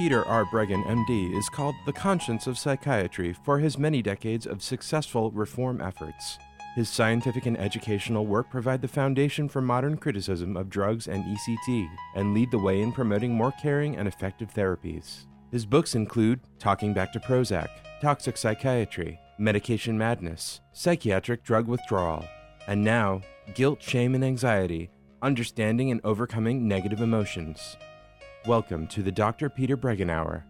Peter R. Breggin, MD, is called the conscience of psychiatry for his many decades of successful reform efforts. His scientific and educational work provide the foundation for modern criticism of drugs and ECT and lead the way in promoting more caring and effective therapies. His books include Talking Back to Prozac, Toxic Psychiatry, Medication Madness, Psychiatric Drug Withdrawal, and now Guilt, Shame, and Anxiety Understanding and Overcoming Negative Emotions. Welcome to the Dr. Peter Breggin Hour.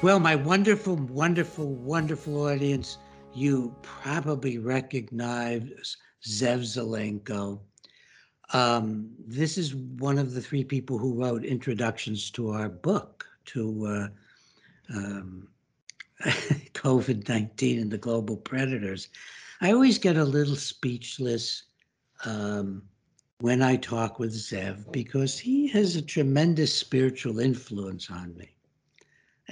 Well, my wonderful, wonderful, wonderful audience, you probably recognize Zev Zelenko. Um, this is one of the three people who wrote introductions to our book, to uh, um, COVID 19 and the global predators. I always get a little speechless um, when I talk with Zev because he has a tremendous spiritual influence on me.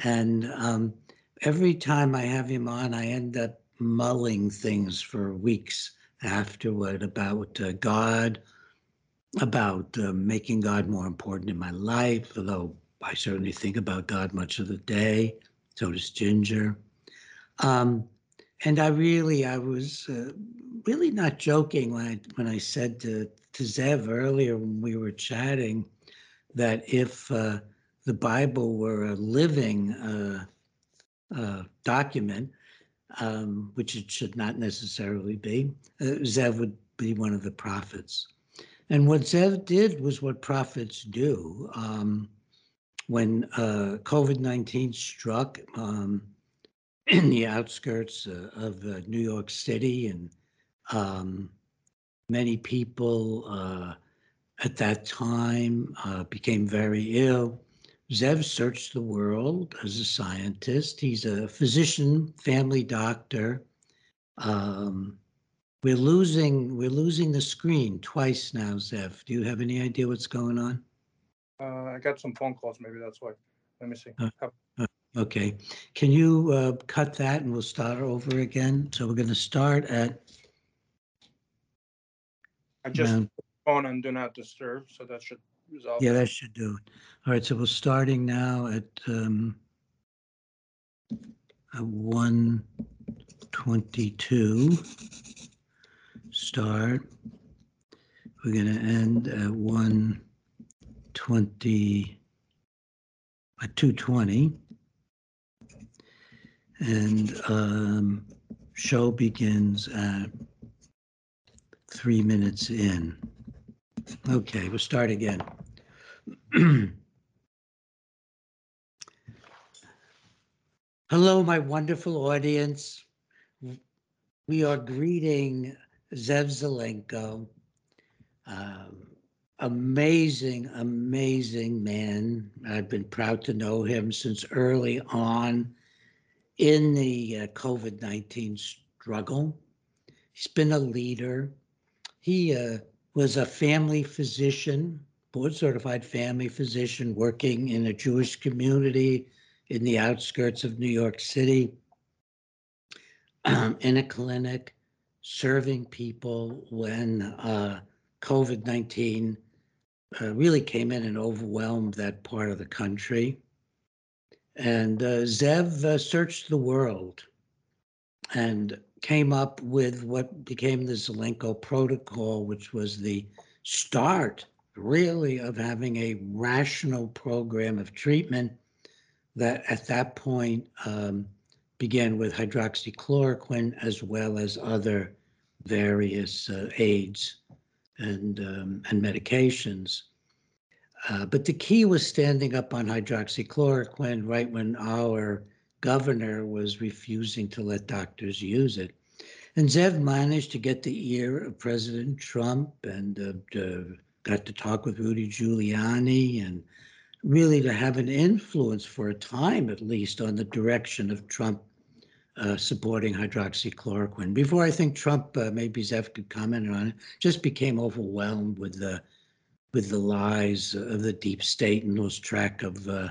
And um, every time I have him on, I end up mulling things for weeks afterward about uh, God, about uh, making God more important in my life, although I certainly think about God much of the day. So does Ginger. Um, and I really, I was uh, really not joking when I when I said to to Zev earlier when we were chatting that if uh, the Bible were a living uh, uh, document, um, which it should not necessarily be, uh, Zev would be one of the prophets. And what Zev did was what prophets do. Um, when uh, COVID 19 struck um, in the outskirts uh, of uh, New York City, and um, many people at that time became very ill. Zev searched the world as a scientist. He's a physician, family doctor. Um, we're losing we're losing the screen twice now, Zev. Do you have any idea what's going on? Uh, I got some phone calls. Maybe that's why. Let me see. Okay. Can you uh, cut that and we'll start over again? So we're going to start at. I just phone on do not disturb, so that should resolve. Yeah, that should do it. All right, so we're starting now at um, at 122. Start. We're going to end at 120, at 220. And um, show begins at three minutes in. Okay, we'll start again. Hello, my wonderful audience. We are greeting Zev Zelenko, um, amazing, amazing man. I've been proud to know him since early on in the uh, COVID 19 struggle. He's been a leader. He uh, was a family physician board certified family physician working in a Jewish community in the outskirts of New York City um, in a clinic serving people when uh, COVID 19 uh, really came in and overwhelmed that part of the country. And uh, Zev uh, searched the world and came up with what became the Zelenko Protocol, which was the start really of having a rational program of treatment that at that point um, began with hydroxychloroquine as well as other various uh, aids and, um, and medications. Uh, but the key was standing up on hydroxychloroquine right when our governor was refusing to let doctors use it. And Zev managed to get the ear of President Trump and uh, got to talk with Rudy Giuliani and really to have an influence for a time at least on the direction of Trump uh, supporting hydroxychloroquine. Before I think Trump, uh, maybe Zev could comment on it, just became overwhelmed with the with the lies of the deep state and lost track of uh,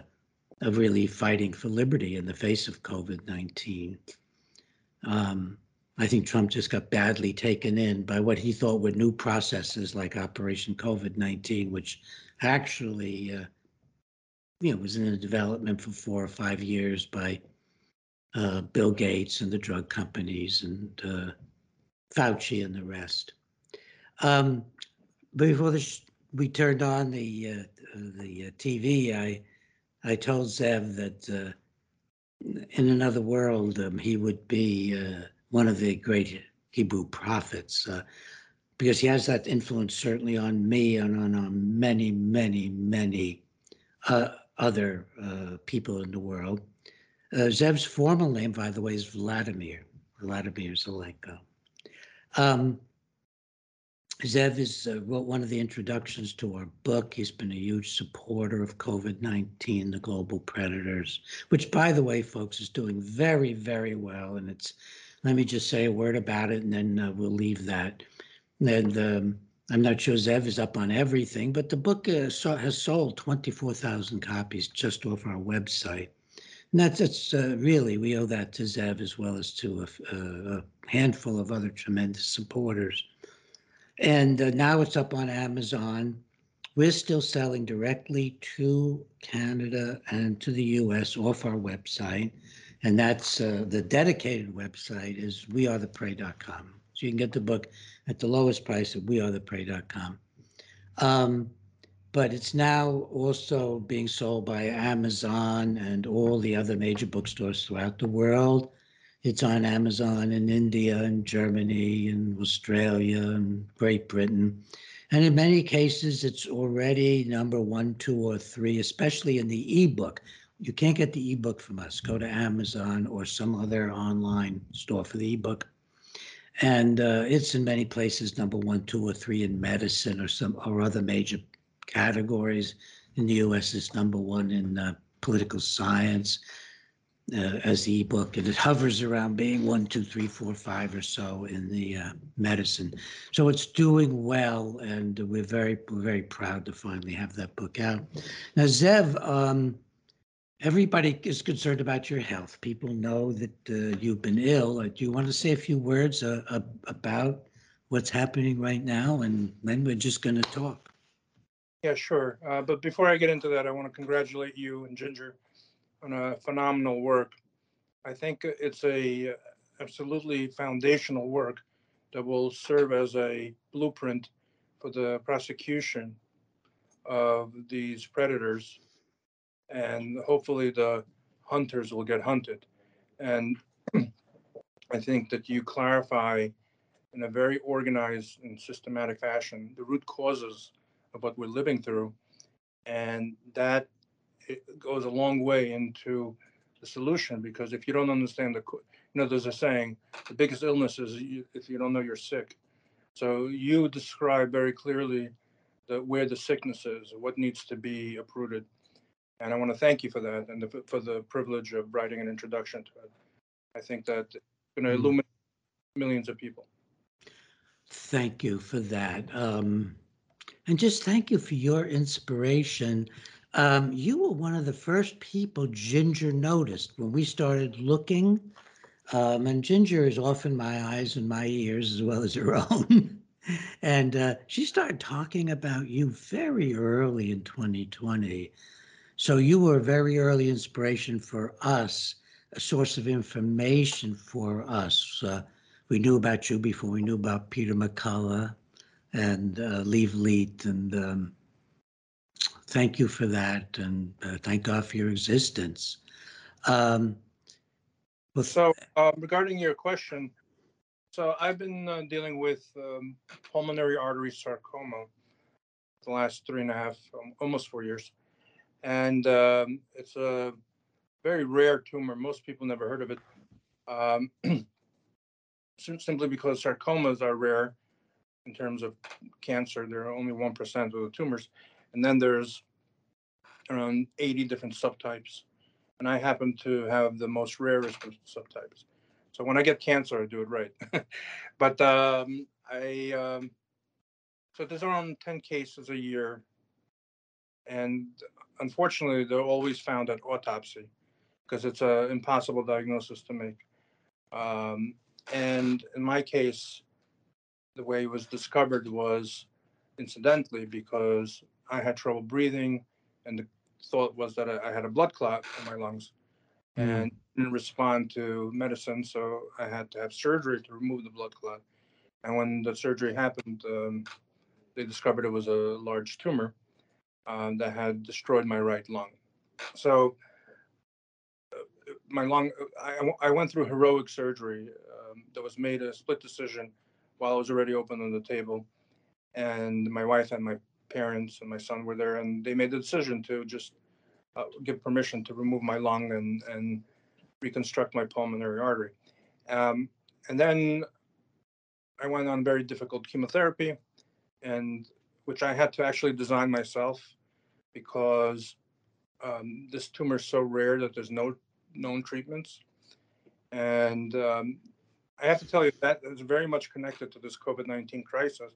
of really fighting for liberty in the face of COVID nineteen. Um, I think Trump just got badly taken in by what he thought were new processes like Operation COVID 19, which actually, uh, you know, was in development for four or five years by uh, Bill Gates and the drug companies and uh, Fauci and the rest. Um, before the we turned on the uh, the uh, TV, I I told Zev that uh, in another world um, he would be uh, one of the great Hebrew prophets uh, because he has that influence certainly on me and on, on many, many, many uh, other people in the world. Zev's formal name, by the way, is Vladimir, Vladimir Zelenko. Um, Zev is uh, wrote one of the introductions to our book. He's been a huge supporter of COVID 19, the global predators, which, by the way, folks, is doing very, very well. And it's, let me just say a word about it and then uh, we'll leave that. And um, I'm not sure Zev is up on everything, but the book uh, has sold 24,000 copies just off our website. And that's, that's uh, really, we owe that to Zev as well as to a, a handful of other tremendous supporters. And uh, now it's up on Amazon. We're still selling directly to Canada and to the US off our website. And that's uh, the dedicated website is wearetheprey.com. So you can get the book at the lowest price at wearetheprey.com. Um, but it's now also being sold by Amazon and all the other major bookstores throughout the world. It's on Amazon in India and Germany and Australia and Great Britain. And in many cases, it's already number one, two, or three, especially in the ebook. You can't get the ebook from us. Go to Amazon or some other online store for the ebook. And uh, it's in many places number one, two, or three in medicine or some or other major categories. In the U.S., it's number one in uh, political science uh, as the ebook, and it hovers around being one, two, three, four, five or so in the uh, medicine. So it's doing well, and we're very, very proud to finally have that book out. Now, Zev, um, everybody is concerned about your health. People know that uh, you've been ill. Uh, do you want to say a few words uh, about what's happening right now, and then we're just going to talk. Yeah, sure. Uh, but before I get into that, I want to congratulate you and Ginger a phenomenal work. I think it's a absolutely foundational work that will serve as a blueprint for the prosecution of these predators. And hopefully the hunters will get hunted. And i think that you clarify in a very organized and systematic fashion the root causes of what we're living through. And that it goes a long way into the solution because if you don't understand the, you know, there's a saying, the biggest illness is you, if you don't know you're sick. So you describe very clearly the, where the sickness is, what needs to be uprooted. And I want to thank you for that and the, for the privilege of writing an introduction to it. I think that it's going to mm-hmm. illuminate millions of people. Thank you for that. Um, and just thank you for your inspiration um, you were one of the first people Ginger noticed when we started looking. Um, and Ginger is often my eyes and my ears as well as her own. and uh, she started talking about you very early in 2020. So you were a very early inspiration for us, a source of information for us. Uh, we knew about you before we knew about Peter McCullough and uh, Leave Leet and um, thank you for that, and uh, thank God for your existence. Um, well, so uh, regarding your question, so I've been uh, dealing with um, pulmonary artery sarcoma the last three and a half, um, almost four years, and um, it's a very rare tumor. Most people never heard of it, um, simply because sarcomas are rare in terms of cancer. There are only one percent of the tumors, and then there's around 80 different subtypes. And I happen to have the most rarest subtypes. So when I get cancer, I do it right. but um, I, um, so there's around 10 cases a year. And unfortunately, they're always found at autopsy because it's an impossible diagnosis to make. Um, and in my case, the way it was discovered was incidentally because I had trouble breathing, and the thought was that I, I had a blood clot in my lungs, Mm. and didn't respond to medicine, so I had to have surgery to remove the blood clot. And when the surgery happened, um, they discovered it was a large tumor um, that had destroyed my right lung. So uh, my lung, I, I went through heroic surgery um, that was made a split decision while I was already open on the table. And my wife and my parents and my son were there, and they made the decision to just uh, give permission to remove my lung and, and reconstruct my pulmonary artery. Um, and then I went on very difficult chemotherapy, and which I had to actually design myself because um, this tumor is so rare that there's no known treatments. And um, I have to tell you that is very much connected to this COVID 19 crisis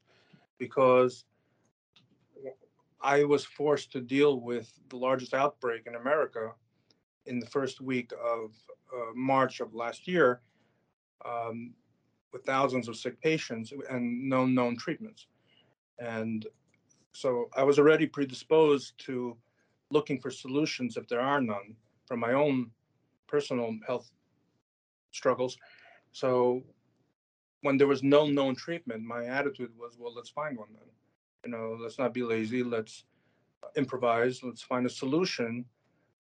because I was forced to deal with the largest outbreak in America in the first week of uh, March of last year um, with thousands of sick patients and no known treatments. And so I was already predisposed to looking for solutions if there are none from my own personal health struggles. So when there was no known treatment, my attitude was, well, let's find one then. You know, let's not be lazy. Let's improvise. Let's find a solution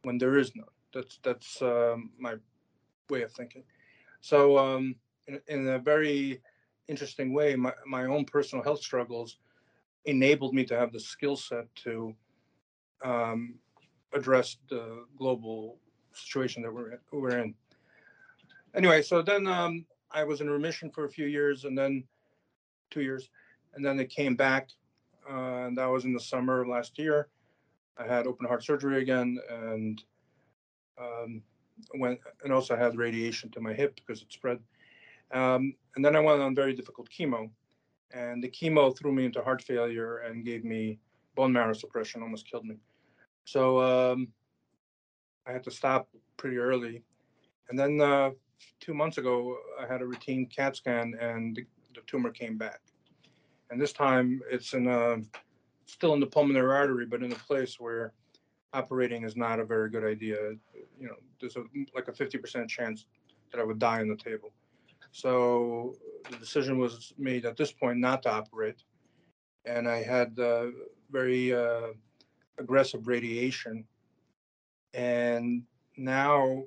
when there is none. That's that's um, my way of thinking. So, um, in, in a very interesting way, my, my own personal health struggles enabled me to have the skill set to um, address the global situation that we're we're in. Anyway, so then um, I was in remission for a few years, and then two years, and then it came back, uh, and that was in the summer of last year. I had open heart surgery again, and um, went and also had radiation to my hip because it spread. Um, and then I went on very difficult chemo, and the chemo threw me into heart failure and gave me bone marrow suppression, almost killed me. So um, I had to stop pretty early. And then uh, two months ago, I had a routine CAT scan, and the, the tumor came back. And this time, it's in a, still in the pulmonary artery, but in a place where operating is not a very good idea. You know, there's a, like a 50% chance that I would die on the table. So the decision was made at this point not to operate. And I had uh, very uh, aggressive radiation. And now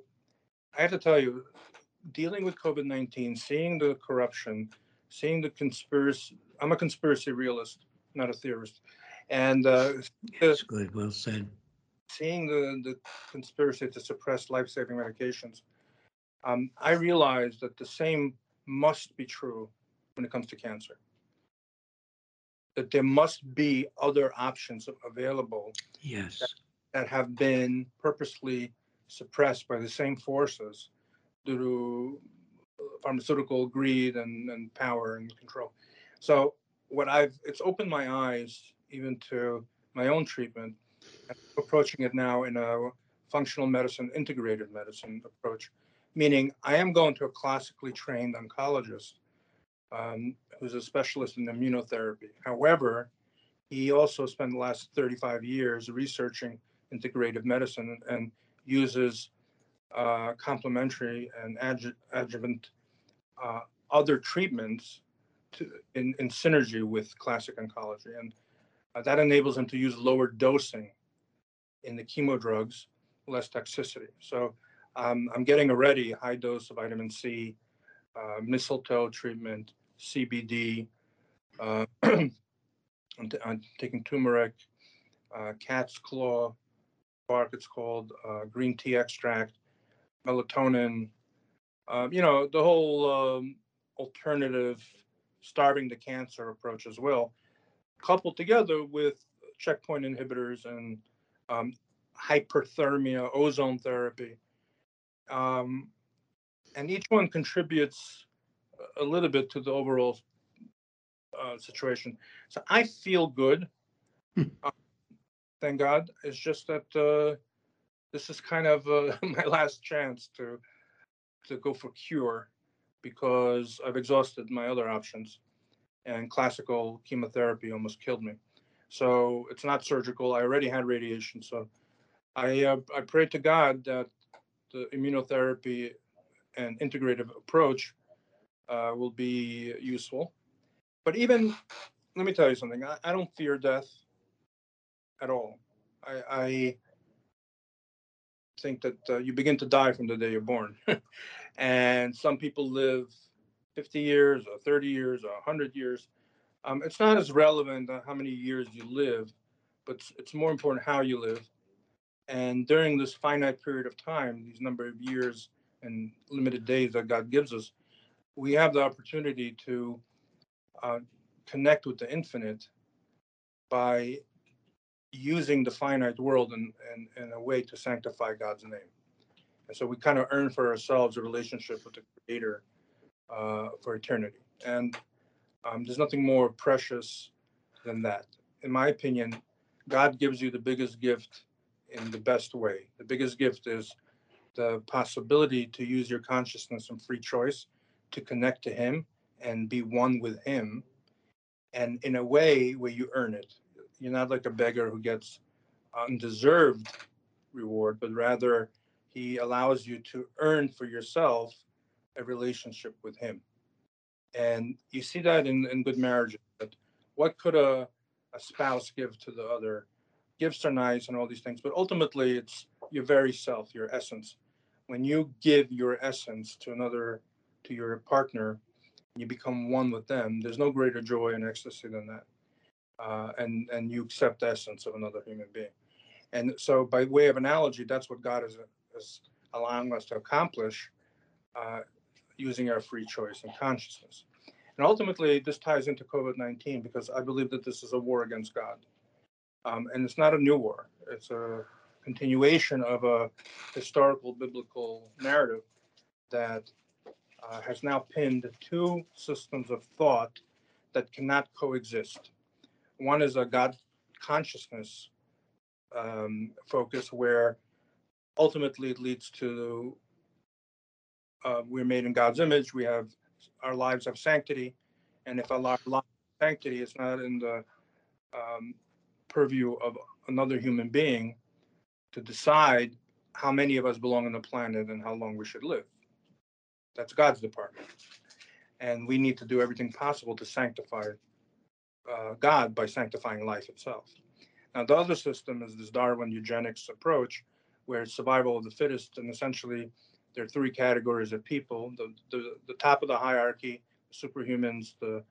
I have to tell you, dealing with COVID 19, seeing the corruption, seeing the conspiracy, I'm a conspiracy realist, not a theorist. And uh, That's good. Well said. seeing the, the conspiracy to suppress life saving medications, um, I realized that the same must be true when it comes to cancer. That there must be other options available Yes. that have been purposely suppressed by the same forces due to pharmaceutical greed and, and power and control. So what I've it's opened my eyes even to my own treatment, approaching it now in a functional medicine, integrated medicine approach, meaning I am going to a classically trained oncologist um, who's a specialist in immunotherapy. However, he also spent the last 35 years researching integrative medicine and uses uh, complementary and adju- adjuvant uh, other treatments to, in, in synergy with classic oncology. And uh, that enables them to use lower dosing in the chemo drugs, less toxicity. So um, I'm getting already high dose of vitamin C, uh, mistletoe treatment, CBD. Uh, I'm, t- I'm taking turmeric, uh, cat's claw bark, it's called uh, green tea extract, melatonin. Uh, you know, the whole um, alternative starving the cancer approach as well, coupled together with checkpoint inhibitors and um, hyperthermia, ozone therapy. Um, and each one contributes a little bit to the overall uh, situation. So I feel good. uh, thank God. It's just that uh, this is kind of uh, my last chance to to go for cure because I've exhausted my other options, and classical chemotherapy almost killed me. So it's not surgical. I already had radiation. So I, uh, I prayed to God that the immunotherapy and integrative approach uh, will be useful. But even, let me tell you something. I, I don't fear death at all. I, I think that uh, you begin to die from the day you're born. and some people live 50 years or 30 years or 100 years. Um, it's not as relevant how many years you live, but it's, it's more important how you live. And during this finite period of time, these number of years and limited days that God gives us, we have the opportunity to uh, connect with the infinite by using the finite world in, in, in a way to sanctify God's name. And so we kind of earn for ourselves a relationship with the Creator uh, for eternity. And um, there's nothing more precious than that. In my opinion, God gives you the biggest gift in the best way. The biggest gift is the possibility to use your consciousness and free choice to connect to Him and be one with Him, and in a way where you earn it. You're not like a beggar who gets undeserved reward, but rather He allows you to earn for yourself a relationship with Him. And you see that in, in good marriages. What could a, a spouse give to the other? Gifts are nice and all these things, but ultimately it's your very self, your essence. When you give your essence to another, to your partner, you become one with them. There's no greater joy and ecstasy than that. Uh, and and you accept the essence of another human being. And so, by way of analogy, that's what God is, is allowing us to accomplish uh, using our free choice and consciousness. And ultimately, this ties into COVID 19 because I believe that this is a war against God. Um, and it's not a new war, it's a continuation of a historical biblical narrative that uh, has now pinned two systems of thought that cannot coexist. One is a God consciousness um, focus, where ultimately it leads to uh, we're made in God's image. We have our lives have sanctity, and if our life sanctity is not in the um, purview of another human being to decide how many of us belong on the planet and how long we should live. That's God's department, and we need to do everything possible to sanctify uh, God by sanctifying life itself. Now, the other system is this Darwin eugenics approach, where it's survival of the fittest, and essentially there are three categories of people the, the, the top of the hierarchy, superhumans, the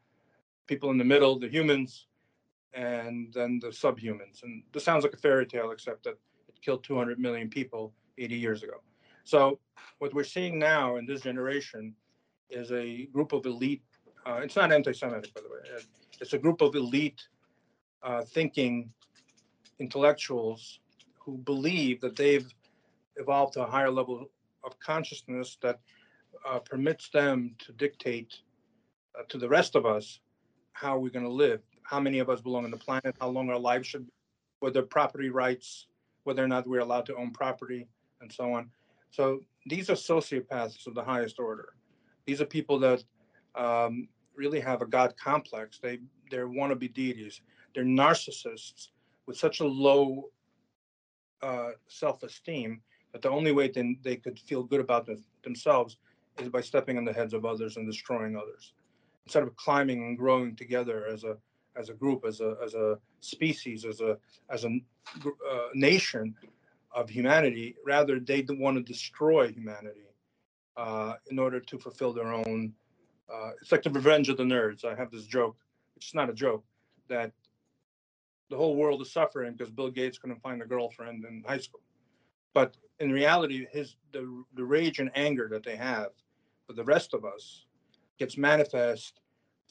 people in the middle, the humans, and then the subhumans. And this sounds like a fairy tale, except that it killed 200 million people 80 years ago. So, what we're seeing now in this generation is a group of elite, uh, it's not anti Semitic, by the way, it's a group of elite uh, thinking intellectuals who believe that they've evolved to a higher level of consciousness that uh, permits them to dictate uh, to the rest of us how we're going to live, how many of us belong on the planet, how long our lives should, be, whether property rights, whether or not we're allowed to own property, and so on. So these are sociopaths of the highest order. These are people that um, really have a God complex. They they're wannabe deities. They're narcissists with such a low uh, self-esteem that the only way then they could feel good about themselves is by stepping on the heads of others and destroying others. Instead of climbing and growing together as a as a group, as a as a species, as a as a uh, nation of humanity, rather they want to destroy humanity uh, in order to fulfill their own. Uh, it's like the revenge of the nerds. I have this joke. It's not a joke that the whole world is suffering because Bill Gates couldn't find a girlfriend in high school. But in reality, his the, the rage and anger that they have for the rest of us gets manifest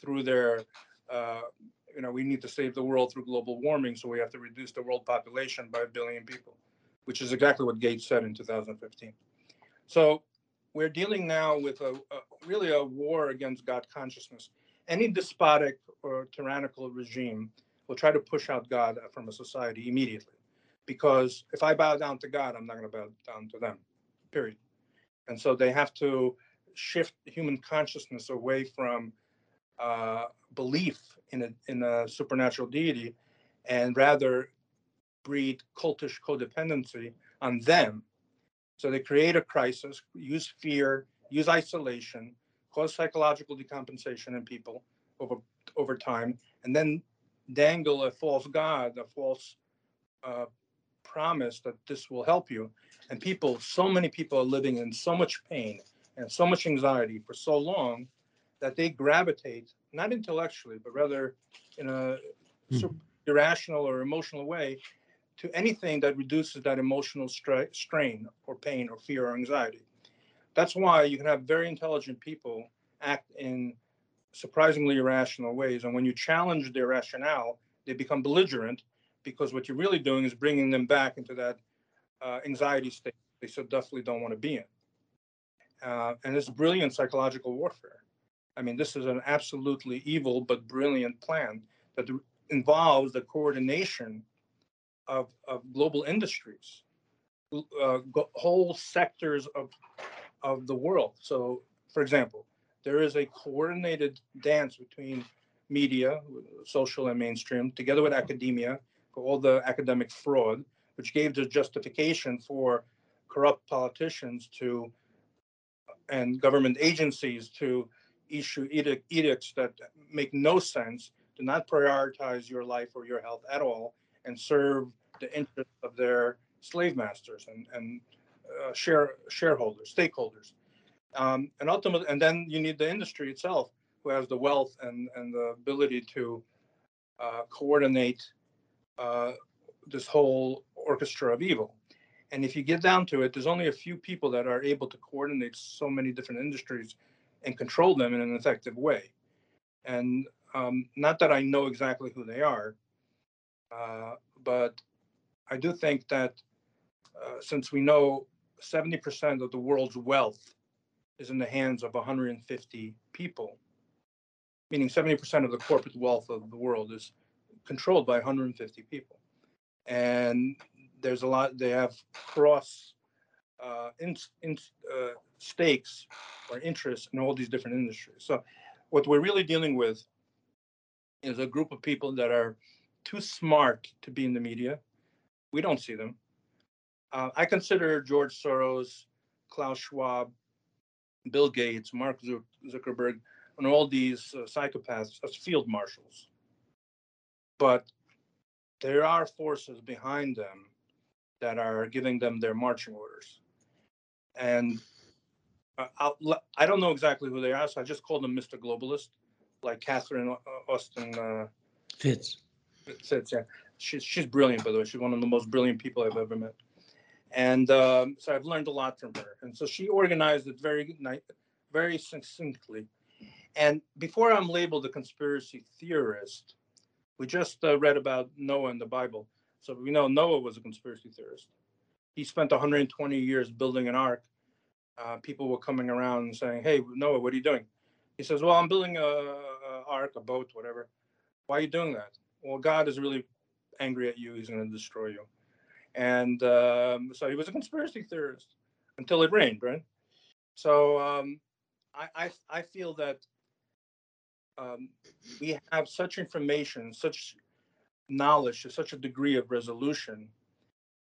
through their uh, you know we need to save the world through global warming so we have to reduce the world population by a billion people which is exactly what gates said in 2015 so we're dealing now with a, a really a war against god consciousness any despotic or tyrannical regime will try to push out god from a society immediately because if I bow down to God, I'm not going to bow down to them, period. And so they have to shift human consciousness away from uh, belief in a, in a supernatural deity and rather breed cultish codependency on them. So they create a crisis, use fear, use isolation, cause psychological decompensation in people over over time, and then dangle a false god, a false uh, promise that this will help you. And people, so many people are living in so much pain and so much anxiety for so long that they gravitate, not intellectually, but rather in a mm. irrational or emotional way, to anything that reduces that emotional stra- strain or pain or fear or anxiety. That's why you can have very intelligent people act in surprisingly irrational ways. And when you challenge their rationale, they become belligerent because what you're really doing is bringing them back into that uh, anxiety state they so definitely don't want to be in. Uh, and it's brilliant psychological warfare. I mean, this is an absolutely evil but brilliant plan that involves the coordination of, of global industries, uh, whole sectors of, of the world. So, for example, there is a coordinated dance between media, social and mainstream, together with academia, for all the academic fraud, which gave the justification for corrupt politicians to and government agencies to issue edict, edicts that make no sense, do not prioritize your life or your health at all, and serve the interests of their slave masters and, and uh, share shareholders, stakeholders. Um, and ultimately, and then you need the industry itself, who has the wealth and, and the ability to uh, coordinate uh, this whole orchestra of evil. And if you get down to it, there's only a few people that are able to coordinate so many different industries and control them in an effective way. And um, not that I know exactly who they are, but I do think that uh, since we know 70% of the world's wealth is in the hands of 150 people, meaning 70% of the corporate wealth of the world is controlled by 150 people. And there's a lot, they have cross uh, in, in, uh, stakes or interests in all these different industries. So, what we're really dealing with is a group of people that are too smart to be in the media. We don't see them. Uh, I consider George Soros, Klaus Schwab, Bill Gates, Mark Zuckerberg, and all these uh, psychopaths as field marshals. But there are forces behind them that are giving them their marching orders. And uh, I'll, I do not know exactly who they are, so I just call them Mr. Globalist, like Catherine Austin uh, Fitts. Fitts, yeah. She's, she's brilliant, by the way. She's one of the most brilliant people I've ever met. And um, so I've learned a lot from her. And so she organized it very, very succinctly. And before I'm labeled a conspiracy theorist, we just uh, read about Noah in the Bible. So we know Noah was a conspiracy theorist. He spent 120 years building an ark. Uh, people were coming around and saying, "Hey, Noah, what are you doing?" He says, "Well, I'm building a, a ark, a boat, whatever. Why are you doing that?" Well, God is really angry at you. He's going to destroy you. And um, so he was a conspiracy theorist until it rained, right? So um, I, I, I feel that um, we have such information, such knowledge to such a degree of resolution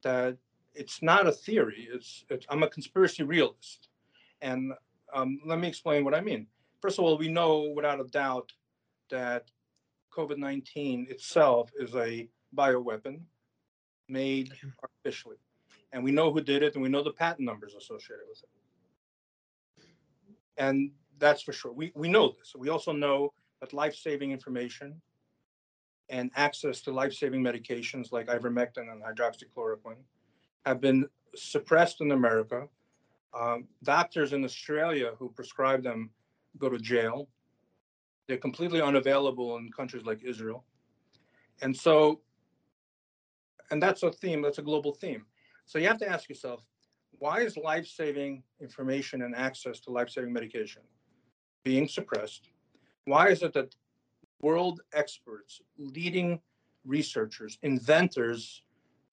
that it's not a theory. It's, it's I'm a conspiracy realist, and um, let me explain what I mean. First of all, we know without a doubt that COVID-19 itself is a bioweapon made artificially, and we know who did it, and we know the patent numbers associated with it, and that's for sure. We we know this. We also know that life-saving information and access to life-saving medications like ivermectin and hydroxychloroquine have been suppressed in America. Um, doctors in Australia who prescribe them go to jail. They're completely unavailable in countries like Israel. And so, and that's a theme, that's a global theme. So you have to ask yourself, why is life-saving information and access to life-saving medication being suppressed? Why is it that world experts, leading researchers, inventors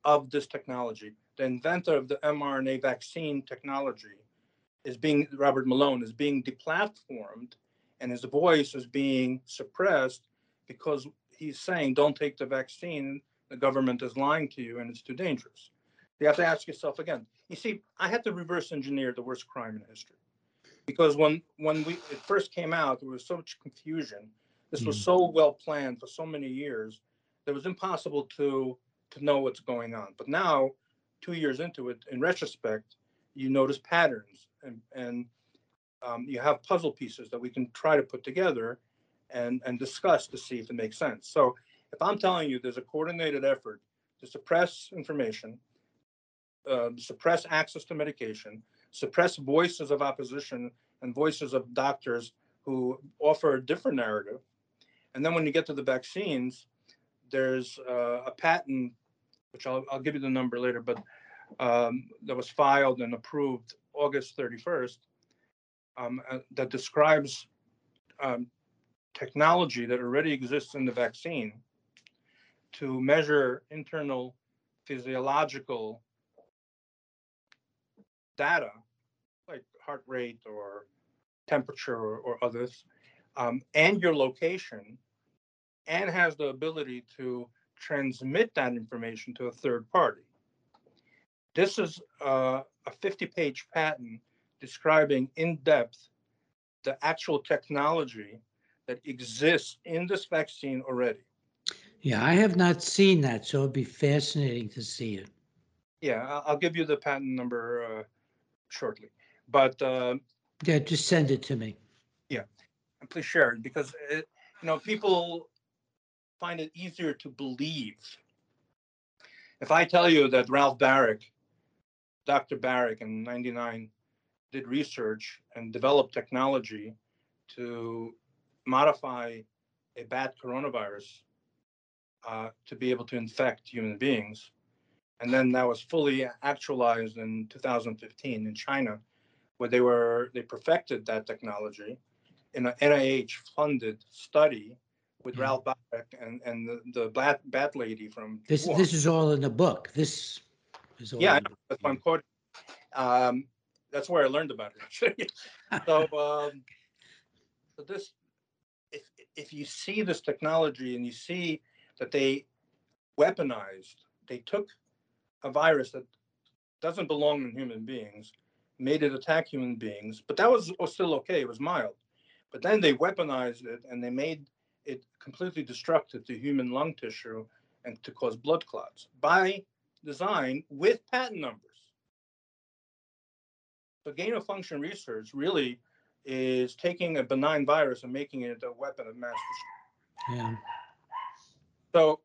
of this technology. The inventor of the mRNA vaccine technology is being, Robert Malone, is being deplatformed and his voice is being suppressed because he's saying, don't take the vaccine the government is lying to you and it's too dangerous. You have to ask yourself again. You see, I had to reverse engineer the worst crime in history because when when we it first came out, there was so much confusion. This was Mm. so well planned for so many years that it was impossible to to know what's going on. But now, two years into it, in retrospect, you notice patterns and and um, you have puzzle pieces that we can try to put together and and discuss to see if it makes sense. So if I'm telling you there's a coordinated effort to suppress information, uh, suppress access to medication, suppress voices of opposition and voices of doctors who offer a different narrative, and then when you get to the vaccines, there's uh, a patent, which I'll, I'll give you the number later, but um, that was filed and approved August 31st, um, uh, that describes um, technology that already exists in the vaccine to measure internal physiological data, like heart rate or temperature or, or others, um, and your location, and has the ability to transmit that information to a third party. This is uh, a 50 page patent describing in depth the actual technology that exists in this vaccine already. Yeah, I have not seen that, so it'd be fascinating to see it. Yeah, I'll give you the patent number uh, shortly. But uh, Yeah, just send it to me. Yeah, and please share it because it, you know people find it easier to believe. If I tell you that Ralph Baric, Dr. Baric in '99, did research and developed technology to modify a bat coronavirus uh, to be able to infect human beings, and then that was fully actualized in 2015 in China, where they were they perfected that technology in an NIH-funded study with Yeah. Ralph Baric and, and the, the bat, bat lady from This, Wuhan. this is all in the book. This is all. Yeah, the- That's why I'm quoting. Um, that's where I learned about it. So, um, so this, if if you see this technology and you see that they weaponized, they took a virus that doesn't belong in human beings, made it attack human beings, but that was still okay. It was mild. But then they weaponized it and they made it completely destructive to human lung tissue and to cause blood clots by design with patent numbers. So gain of function research really is taking a benign virus and making it a weapon of mass destruction. Yeah, So,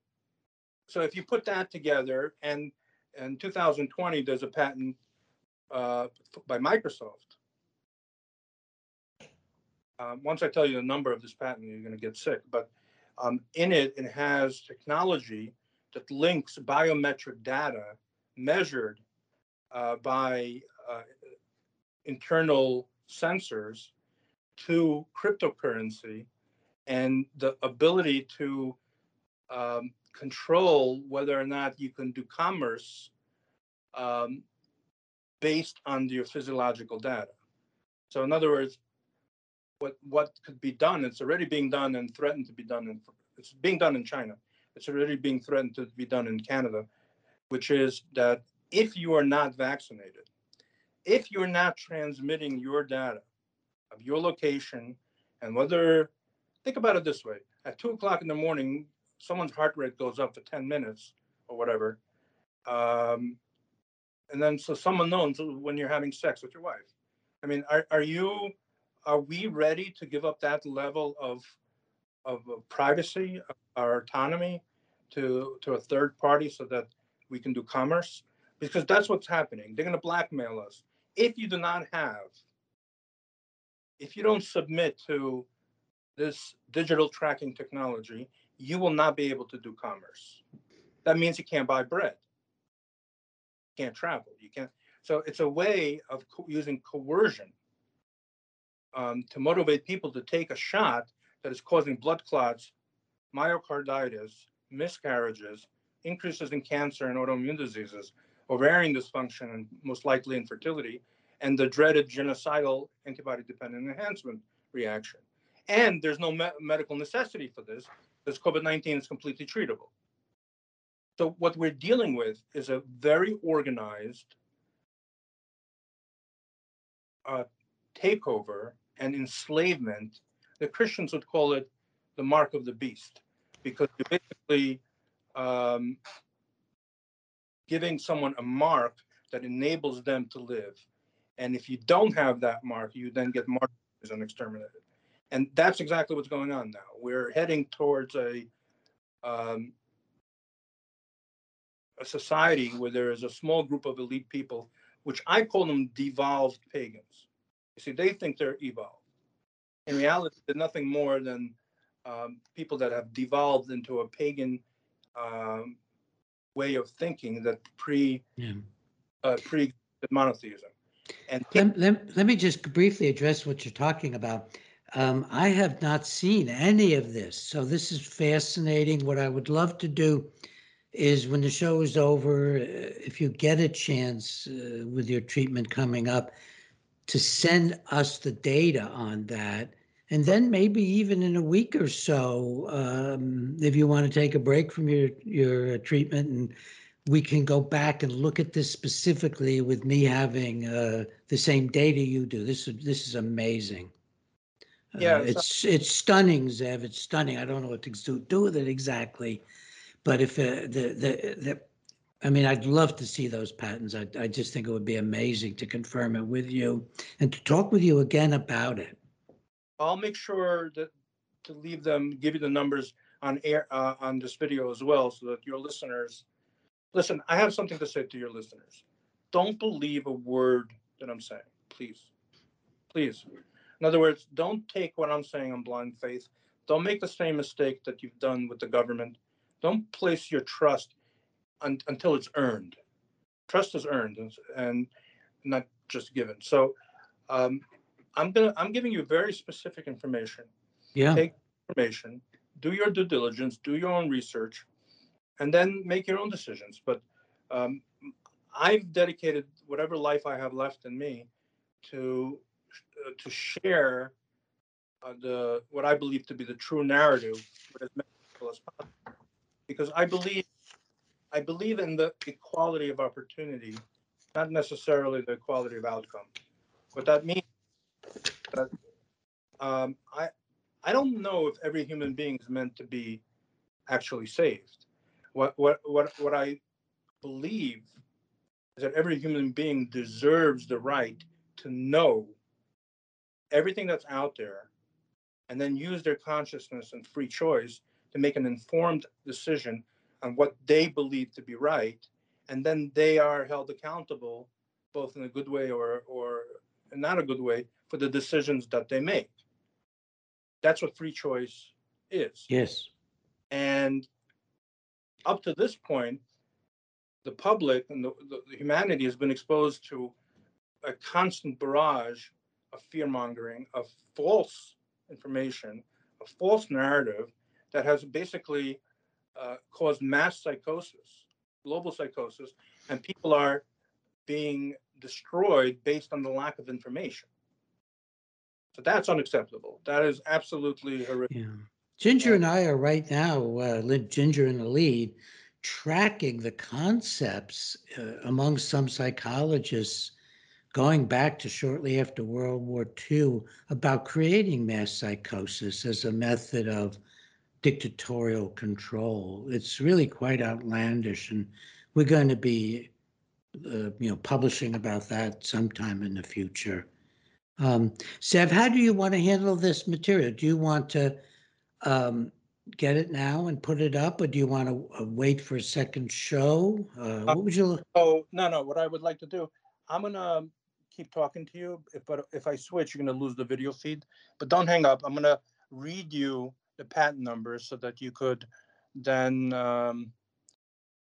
so if you put that together, and in 2020, there's a patent uh, by Microsoft. Um, once I tell you the number of this patent, you're going to get sick. But um, in it, it has technology that links biometric data measured uh, by uh, internal sensors to cryptocurrency and the ability to um, control whether or not you can do commerce um, based on your physiological data. So, in other words, what what could be done? It's already being done and threatened to be done. In, it's being done in China. It's already being threatened to be done in Canada, which is that if you are not vaccinated, if you're not transmitting your data of your location and whether, think about it this way: at two o'clock in the morning, someone's heart rate goes up for 10 minutes or whatever. Um, and then so someone knows when you're having sex with your wife. I mean, are, are you, are we ready to give up that level of, of privacy, our autonomy to, to a third party so that we can do commerce? Because that's what's happening. They're going to blackmail us. If you do not have, if you don't submit to this digital tracking technology, you will not be able to do commerce. That means you can't buy bread, you can't travel, you can't. So it's a way of co- using coercion um, to motivate people to take a shot that is causing blood clots, myocarditis, miscarriages, increases in cancer and autoimmune diseases, ovarian dysfunction, and most likely infertility, and the dreaded genocidal antibody dependent enhancement reaction. And there's no me- medical necessity for this because COVID 19 is completely treatable. So what we're dealing with is a very organized uh, takeover and enslavement. The Christians would call it the mark of the beast, because you're basically um, giving someone a mark that enables them to live. And if you don't have that mark, you then get marked as an exterminated. And that's exactly what's going on now. We're heading towards a um, a society where there is a small group of elite people, which I call them devolved pagans. You see, they think they're evolved. In reality, they're nothing more than um, people that have devolved into a pagan um, way of thinking that pre Yeah. uh, pre monotheism. And Let, let, let me just briefly address what you're talking about. Um, I have not seen any of this, so this is fascinating. What I would love to do is when the show is over, uh, if you get a chance uh, with your treatment coming up, to send us the data on that. And then maybe even in a week or so, um, if you want to take a break from your, your treatment and we can go back and look at this specifically with me having uh, the same data you do. This is this is amazing. Uh, Yeah, so- it's it's stunning, Zev. It's stunning. I don't know what to do, do with it exactly, but if uh, the the the, I mean, I'd love to see those patents. I I just think it would be amazing to confirm it with you and to talk with you again about it. I'll make sure that to leave them, give you the numbers on air uh, on this video as well, so that your listeners listen. I have something to say to your listeners. Don't believe a word that I'm saying, please, please. In other words, don't take what I'm saying on blind faith. Don't make the same mistake that you've done with the government. Don't place your trust un- until it's earned. Trust is earned and, and not just given. So, um, I'm gonna I'm giving you very specific information. Yeah. Take information, do your due diligence, do your own research, and then make your own decisions. But um, I've dedicated whatever life I have left in me to uh, to share uh, the what I believe to be the true narrative with as many people as possible, because I believe I believe in the equality of opportunity, not necessarily the equality of outcome. What that means um, I I don't know if every human being is meant to be actually saved. What what what what I believe is that every human being deserves the right to know everything that's out there and then use their consciousness and free choice to make an informed decision on what they believe to be right and then they are held accountable both in a good way or or not a good way for the decisions that they make that's what free choice is Yes. and up to this point, the public and the, the, the humanity has been exposed to a constant barrage of fear mongering, of false information, a false narrative that has basically uh, caused mass psychosis, global psychosis, and people are being destroyed based on the lack of information. So that's unacceptable. That is absolutely horrific. Yeah. Ginger and I are right now, uh, Ginger in the lead, tracking the concepts uh, among some psychologists going back to shortly after World War II about creating mass psychosis as a method of dictatorial control. It's really quite outlandish, and we're going to be, uh, you know, publishing about that sometime in the future. Um, Zev, how do you want to handle this material? Do you want to um, get it now and put it up, or do you want to uh, wait for a second show? Uh, what would you? Oh no, no. What I would like to do, I'm gonna keep talking to you. If but if I switch, you're gonna lose the video feed. But don't hang up. I'm gonna read you the patent number so that you could then um,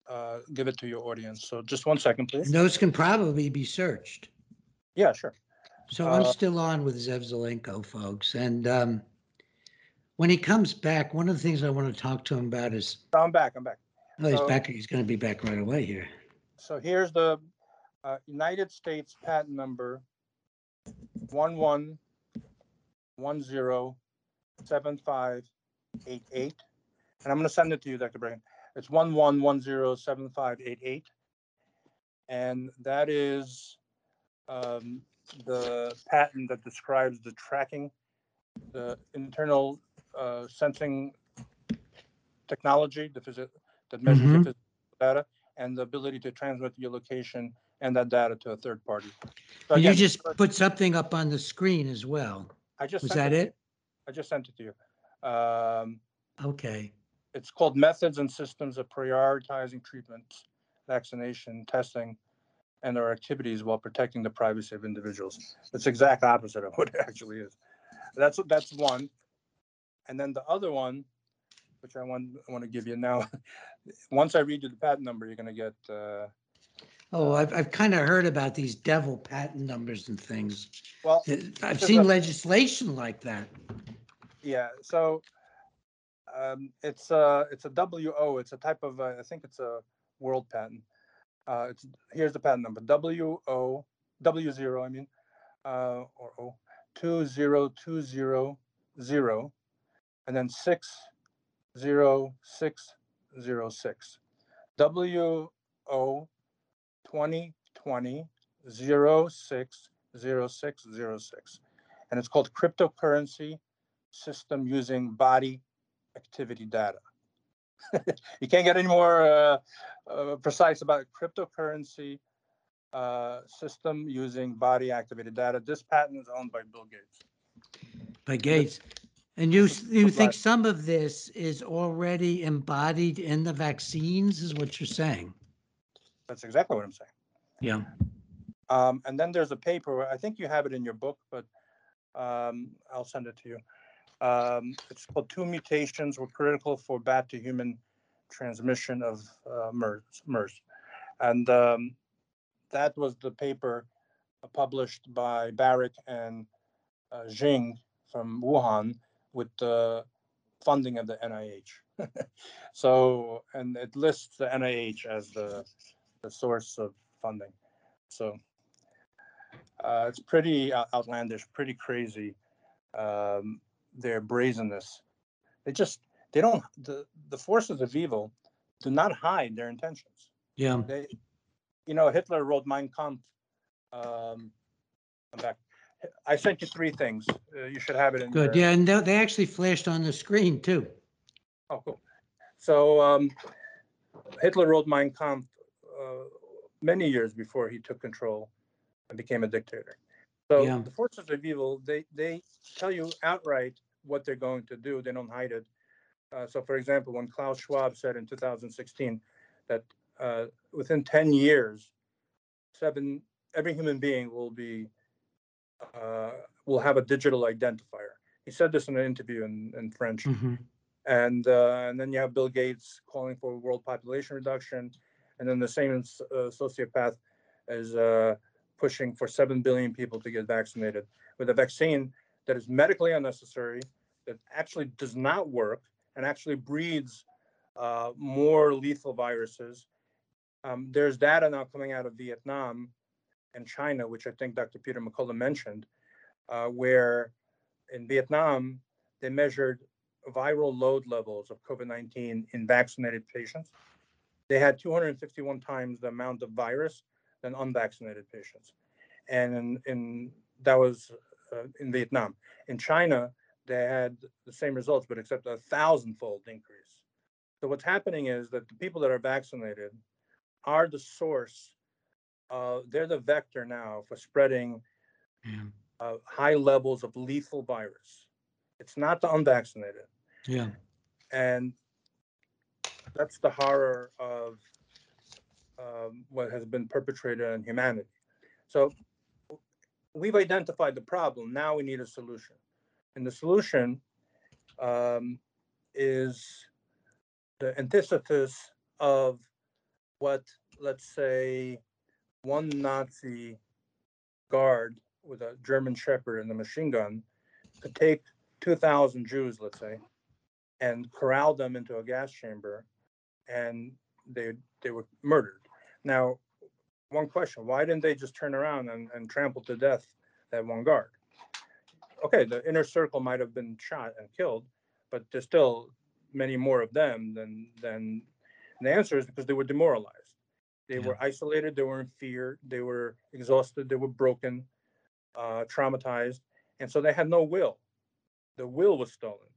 uh, give it to your audience. So just one second, And please. those can probably be searched. Yeah, sure. So I'm Uh, still on with Zev Zelenko, folks. And um, when he comes back, one of the things I want to talk to him about is I'm back. I'm back. oh, he's So- back. He's going to be back right away here. So here's the uh, United States patent number one one one zero seven five eight eight, and I'm going to send it to you, Dr. Breggin. It's one one one zero seven five eight eight. And that is um, the patent that describes the tracking, the internal uh, sensing technology, the physi- that measures Mhm. physical data, and the ability to transmit your location and that data to a third party. So And you again, just put something up on the screen as well. I just Was that it? I just sent it to you. Um, Okay. it's called Methods and Systems of Prioritizing treatments, Vaccination, Testing, and their activities while protecting the privacy of individuals. It's the exact opposite of what it actually is. That's that's one. And then the other one, which I want I want to give you now. Once I read you the patent number, you're going to get. Uh, Oh, I've, I've kind of heard about these devil patent numbers and things. well, I've seen a- legislation like that. Yeah, so um, it's a it's a WO. It's a type of uh, I think it's a world patent. Uh, it's here's the patent number WO W zero I mean uh, or O two zero two zero zero, and then six zero six zero six W O twenty twenty zero six zero six zero six, and it's called cryptocurrency system using body activity data. you can't get any more uh, uh, precise about cryptocurrency uh, system using body activated data. This patent is owned by Bill Gates. by Gates. And you you think some of this is already embodied in the vaccines is what you're saying? That's exactly what I'm saying. Yeah. Um, and then there's a paper, I think you have it in your book, but um, I'll send it to you. Um, it's called Two Mutations Were Critical for Bat to Human Transmission of uh, MERS. And um, that was the paper uh, published by Baric and uh, Jing from Wuhan with the funding of the NIH. so, and it lists the NIH as the, the source of funding. So uh, it's pretty outlandish, pretty crazy. Um, their brazenness. They just they don't the the forces of evil do not hide their intentions. Yeah. They, you know, Hitler wrote Mein Kampf. Um, I'm back. I sent you three things. Uh, you should have it in. Good. your- Yeah. And they, they actually flashed on the screen too. Oh, cool. So um, Hitler wrote Mein Kampf uh, many years before he took control and became a dictator. So Yeah. the forces of evil, they they tell you outright what they're going to do. They don't hide it. Uh, so, for example, when Klaus Schwab said in 2016 that uh, within 10 years, seven every human being will be uh, will have a digital identifier. He said this in an interview in, in French Mhm. and uh, and then you have Bill Gates calling for world population reduction, and then the same uh, sociopath is uh, pushing for seven billion people to get vaccinated with a vaccine that is medically unnecessary, that actually does not work, and actually breeds uh, more lethal viruses. Um, there's data now coming out of Vietnam and China, which I think Dr. Peter McCullough mentioned, uh, where in Vietnam they measured viral load levels of COVID 19 in vaccinated patients. They had 251 times the amount of virus than unvaccinated patients. And in, in that was uh, in Vietnam. In China, they had the same results, but except a thousandfold increase. So what's happening is that the people that are vaccinated are the source. Uh, they're the vector now for spreading Yeah. uh, high levels of lethal virus. It's not the unvaccinated Yeah. and that's the horror of um, what has been perpetrated on humanity. So we've identified the problem. Now we need a solution, and the solution um, is the antithesis of what, let's say, one Nazi guard with a German Shepherd and a machine gun could take 2,000 Jews, let's say, and corral them into a gas chamber and they they were murdered. Now, one question, why didn't they just turn around and, and trample to death that one guard? Okay, the inner circle might have been shot and killed, but there's still many more of them than than the answer is because they were demoralized. They Yeah. were isolated, they were in fear, they were exhausted, they were broken, uh, traumatized, and so they had no will. The will was stolen.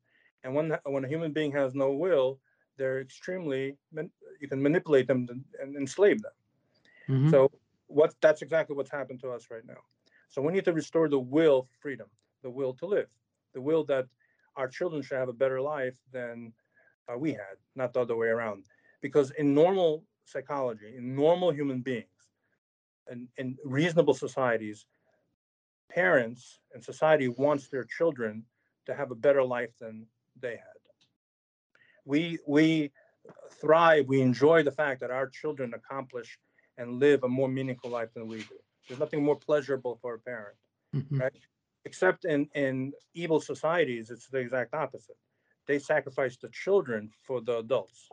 And when when a human being has no will, they're extremely you can manipulate them and enslave them. Mhm. So what that's exactly what's happened to us right now. So we need to restore the will for freedom, the will to live, the will that our children should have a better life than uh, we had, not the other way around. Because in normal psychology, in normal human beings, and in reasonable societies, parents and society wants their children to have a better life than they had. We we thrive, we enjoy the fact that our children accomplish and live a more meaningful life than we do. There's nothing more pleasurable for a parent, Mhm. right? Except in in evil societies, it's the exact opposite. They sacrifice the children for the adults.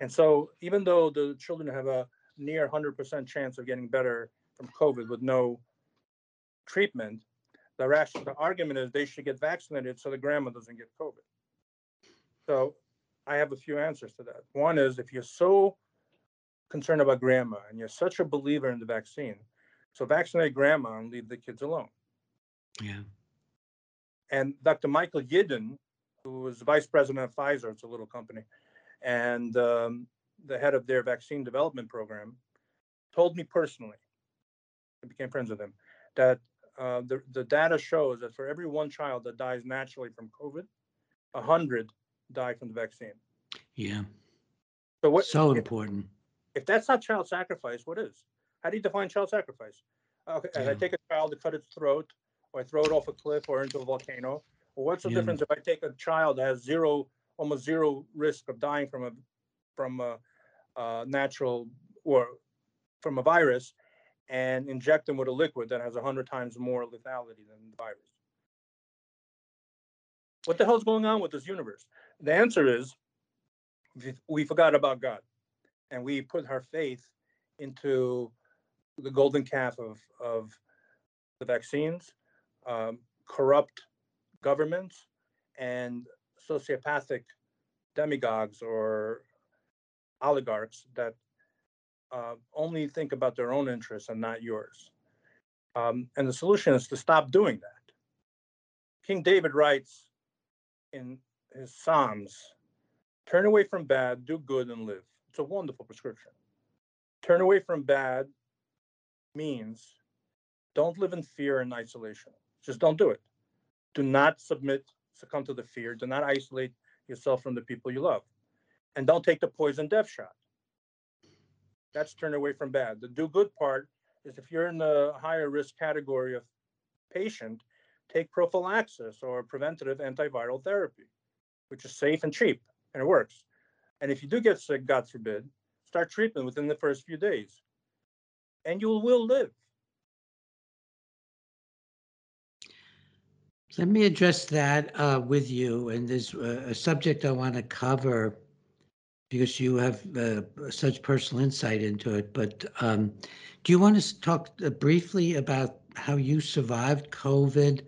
And so even though the children have a near 100% chance of getting better from COVID with no treatment, the, ration, the argument is they should get vaccinated so the grandma doesn't get COVID. So I have a few answers to that. One is if you're so concerned about grandma and you're such a believer in the vaccine, so vaccinate grandma and leave the kids alone. Yeah. And Dr. Michael Yeadon, who was vice president of Pfizer, it's a little company, and um, the head of their vaccine development program, told me personally, I became friends with him, that uh, the, the data shows that for every one child that dies naturally from COVID, 100 die from the vaccine. Yeah. So what? So if, important. if that's not child sacrifice, what is? How do you define child sacrifice? Okay, if I take a child to cut its throat, or I throw it off a cliff or into a volcano, well, what's the Yeah. difference if I take a child that has zero, almost zero risk of dying from a from a, uh natural or from a virus, and inject them with a liquid that has hundred times more lethality than the virus? What the hell's going on with this universe? The answer is we- forgot about God, and we put our faith into the golden calf of of the vaccines, um, corrupt governments, and sociopathic demagogues or oligarchs that uh, only think about their own interests and not yours. Um, and the solution is to stop doing that. King David writes in his Psalms turn away from bad, do good, and live. It's a wonderful prescription. Turn away from bad means don't live in fear and isolation. Just don't do it. Do not submit, succumb to the fear. Do not isolate yourself from the people you love. And don't take the poison death shot. That's turn away from bad. The do good part is if you're in the higher risk category of patient, take prophylaxis or preventative antiviral therapy, which is safe and cheap and it works. And if you do get sick, God forbid, start treatment within the first few days and you will live. Let me address that uh, with you. And there's uh, a subject I want to cover because you have uh, such personal insight into it. But um, do you want to talk uh, briefly about how you survived COVID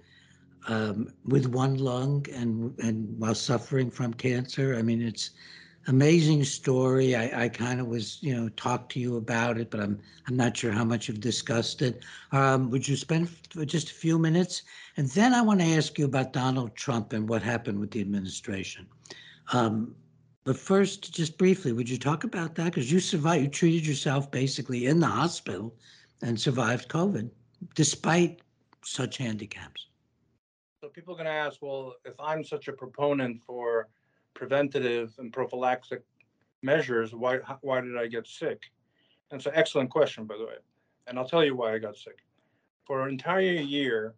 um, with one lung and and while suffering from cancer? I mean, it's amazing story. I, I kind of was, you know, talked to you about it, but I'm I'm not sure how much you've discussed it. Um, would you spend just a few minutes, and then I want to ask you about Donald Trump and what happened with the administration. Um, but first, just briefly, would you talk about that? Because you survived, you treated yourself basically in the hospital and survived COVID despite such handicaps. So people are going to ask, well, if I'm such a proponent for preventative and prophylactic measures, why why did I get sick? And it's an excellent question, by the way. And I'll tell you why I got sick. For an entire year,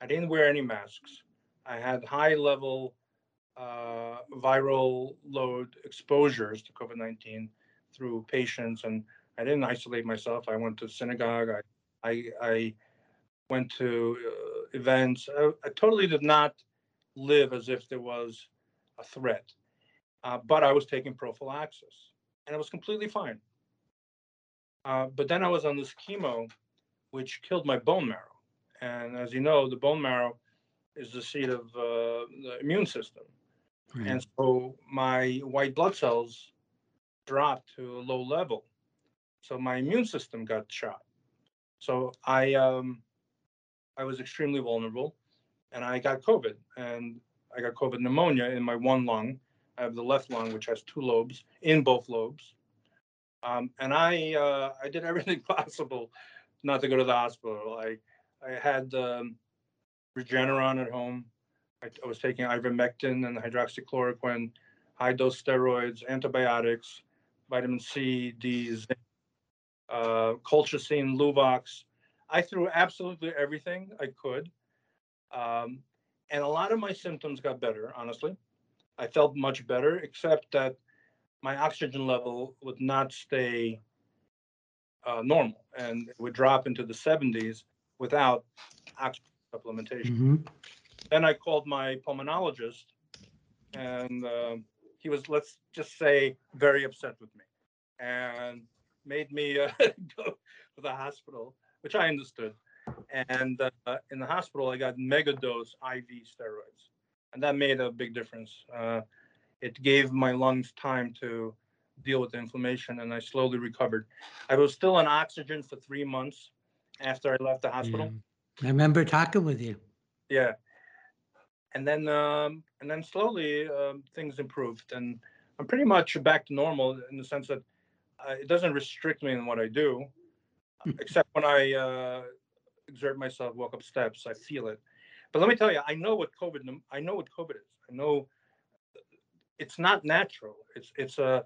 I didn't wear any masks. I had high level uh, viral load exposures to COVID 19 through patients, and I didn't isolate myself. I went to synagogue. I, I, I went to uh, events. I, I, totally did not live as if there was a threat, uh, but I was taking prophylaxis, and it was completely fine. Uh, but then I was on this chemo, which killed my bone marrow. And as you know, the bone marrow is the seat of uh, the immune system. Right. And so my white blood cells dropped to a low level. So my immune system got shot. So I um, I was extremely vulnerable, and I got COVID, and I got COVID pneumonia in my one lung. I have the left lung, which has two lobes in both lobes, um, and I uh, I did everything possible not to go to the hospital. I I had um, Regeneron at home. I, I was taking ivermectin and hydroxychloroquine, high dose steroids, antibiotics, vitamin C, D, zinc, uh, colchicine, Luvox. I threw absolutely everything I could. Um, and a lot of my symptoms got better, honestly. I felt much better, except that my oxygen level would not stay uh, normal and it would drop into the 70s without oxygen supplementation. Mm-hmm. Then I called my pulmonologist, and uh, he was, let's just say, very upset with me and made me uh, go to the hospital, which I understood. And uh, in the hospital, I got mega dose IV steroids, and that made a big difference. Uh, it gave my lungs time to deal with the inflammation, and I slowly recovered. I was still on oxygen for three months after I left the hospital. I remember talking with you. Yeah. And then, um, and then slowly um, things improved, and I'm pretty much back to normal in the sense that uh, it doesn't restrict me in what I do, except when I uh, exert myself, walk up steps, I feel it. But let me tell you, I know what COVID. I know what COVID is. I know it's not natural. It's it's a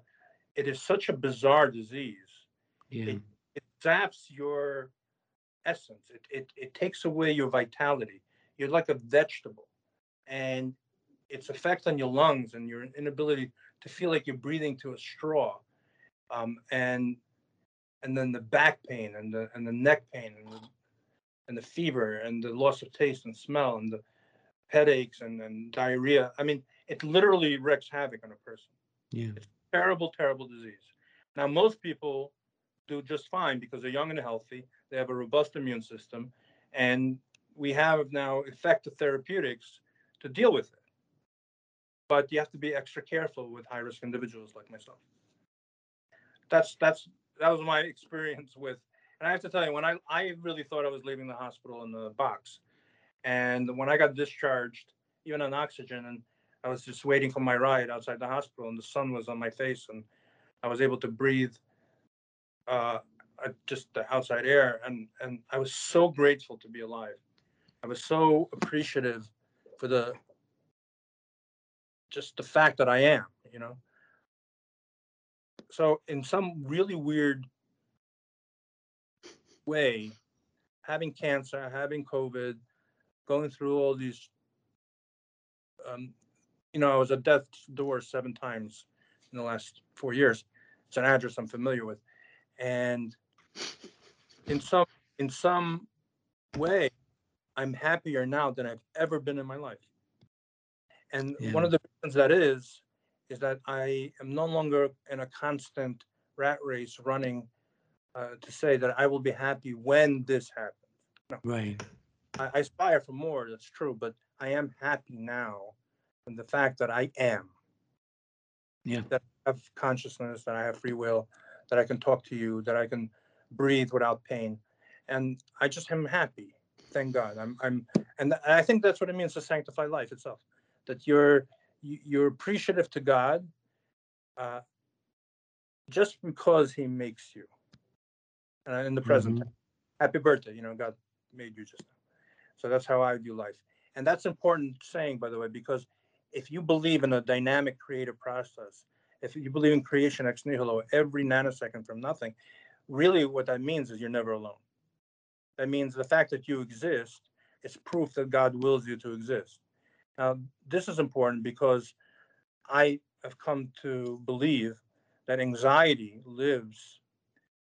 it is such a bizarre disease. Yeah. It, it zaps your essence. It, it it takes away your vitality. You're like a vegetable, and its effect on your lungs and your inability to feel like you're breathing to a straw, um, and and then the back pain and the and the neck pain and the, and the fever and the loss of taste and smell and the headaches and, and diarrhea. I mean, it literally wreaks havoc on a person. Yeah. It's terrible, terrible disease. Now, most people do just fine because they're young and healthy. They have a robust immune system, and we have now effective therapeutics to deal with it. But you have to be extra careful with high risk individuals like myself. That's that's that was my experience with and I have to tell you, when I I really thought I was leaving the hospital in the box, and when I got discharged, even on oxygen, and I was just waiting for my ride outside the hospital, and the sun was on my face, and I was able to breathe uh, just the outside air, and and I was so grateful to be alive. I was so appreciative for the just the fact that I am, you know. So in some really weird way, having cancer, having COVID, going through all these, um, you know, I was at death's door seven times in the last four years. It's an address I'm familiar with, and in some in some way, I'm happier now than I've ever been in my life. And Yeah. one of the reasons that is, is that I am no longer in a constant rat race running uh, to say that I will be happy when this happens. Right. I, I aspire for more, that's true, but I am happy now in the fact that I am. Yeah. That I have consciousness, that I have free will, that I can talk to you, that I can breathe without pain. And I just am happy. Thank God. I'm I'm and I think that's what it means to sanctify life itself. That you're you- you're appreciative to God uh, just because he makes you. Uh, in the present Mhm. happy birthday you know god made you just now so that's how i view life and that's important saying by the way because if you believe in a dynamic creative process if you believe in creation ex nihilo every nanosecond from nothing really what that means is you're never alone that means the fact that you exist is proof that god wills you to exist now this is important because i have come to believe that anxiety lives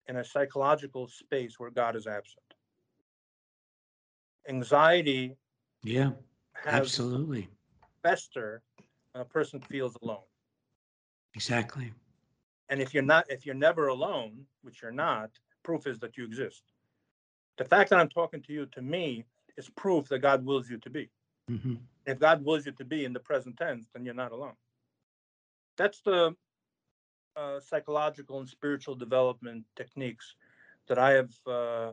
in a psychological space where God is absent. Anxiety Yeah. has Absolutely. fester when a person feels alone. Exactly. And if you're not, if you're never alone, which you're not, proof is that you exist. The fact that I'm talking to you, to me, is proof that God wills you to be. Hmm If God wills you to be in the present tense, then you're not alone. That's the uh, psychological and spiritual development techniques that I have uh,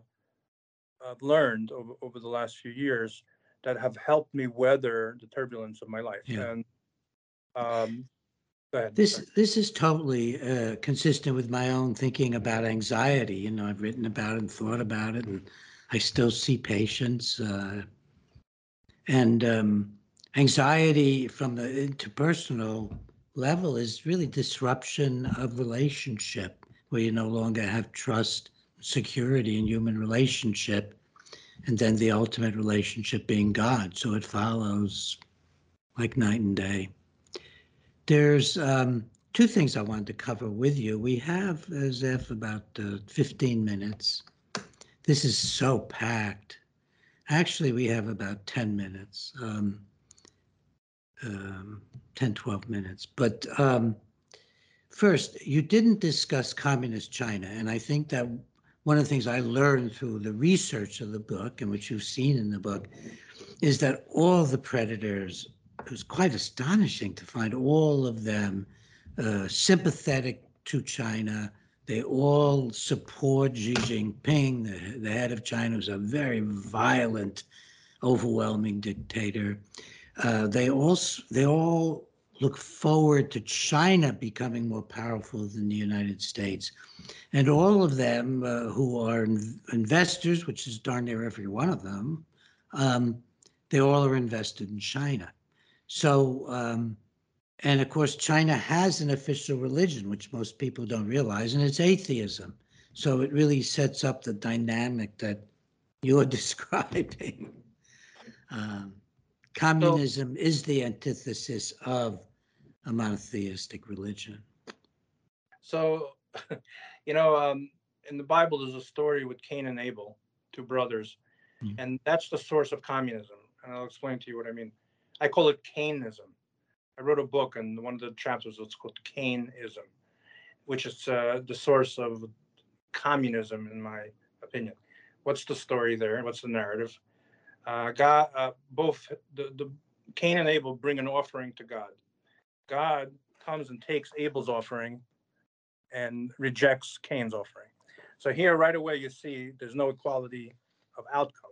learned over, over the last few years that have helped me weather the turbulence of my life. Yeah. And um, go ahead. This sorry. this is totally uh, consistent with my own thinking about anxiety. You know, I've written about it and thought about it, and I still see patients. Uh, and um, anxiety from the interpersonal level is really disruption of relationship, where you no longer have trust, security in human relationship, and then the ultimate relationship being God. So it follows like night and day. There's um, two things I wanted to cover with you. We have, as if, about uh, 15 minutes. This is so packed. Actually, we have about 10 minutes, um, um, 10, 12 minutes. But um, first, you didn't discuss communist China. And I think that one of the things I learned through the research of the book, and which you've seen in the book, is that all the predators it was quite astonishing to find all of them uh, sympathetic to China. They all support Xi Jinping, the, the head of China, who's a very violent, overwhelming dictator. Uh, they also they all look forward to China becoming more powerful than the United States, and all of them uh, who are in- investors, which is darn near every one of them, um, they all are invested in China. So, um, and of course, China has an official religion, which most people don't realize, and it's atheism. So it really sets up the dynamic that you're describing. Um, communism is the antithesis of a monotheistic religion. So, you know, um, in the Bible, there's a story with Cain and Abel, two brothers, Mm. and that's the source of communism. And I'll explain to you what I mean. I call it Cainism. I wrote a book, and one of the chapters was called Cainism, which is uh, the source of communism, in my opinion. What's the story there? What's the narrative? Uh, God, uh, both the, the Cain and Abel bring an offering to God. God comes and takes Abel's offering and rejects Cain's offering. So here, right away, you see there's no equality of outcome.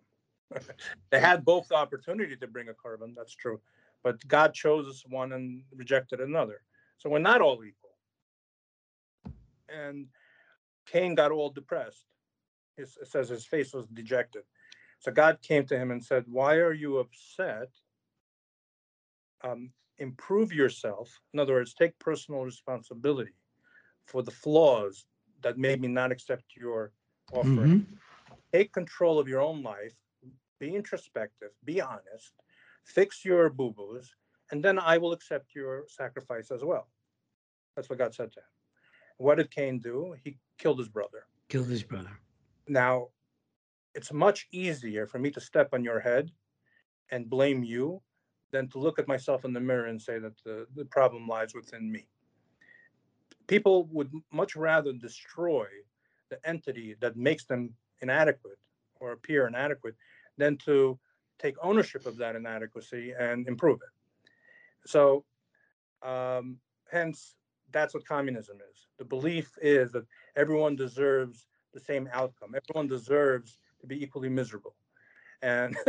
they had both the opportunity to bring a korban, that's true, but God chose one and rejected another. So we're not all equal. And Cain got all depressed. It says his face was dejected. So God came to him and said, Why are you upset? Um, improve yourself. In other words, take personal responsibility for the flaws that made me not accept your offering. Mhm. Take control of your own life. Be introspective. Be honest. Fix your boo boos, and then I will accept your sacrifice as well. That's what God said to him. What did Cain do? He killed his brother. Killed his brother. Now, it's much easier for me to step on your head and blame you than to look at myself in the mirror and say that the, the problem lies within me. People would much rather destroy the entity that makes them inadequate or appear inadequate than to take ownership of that inadequacy and improve it. So, um, hence, that's what communism is. The belief is that everyone deserves the same outcome. Everyone deserves to be equally miserable, and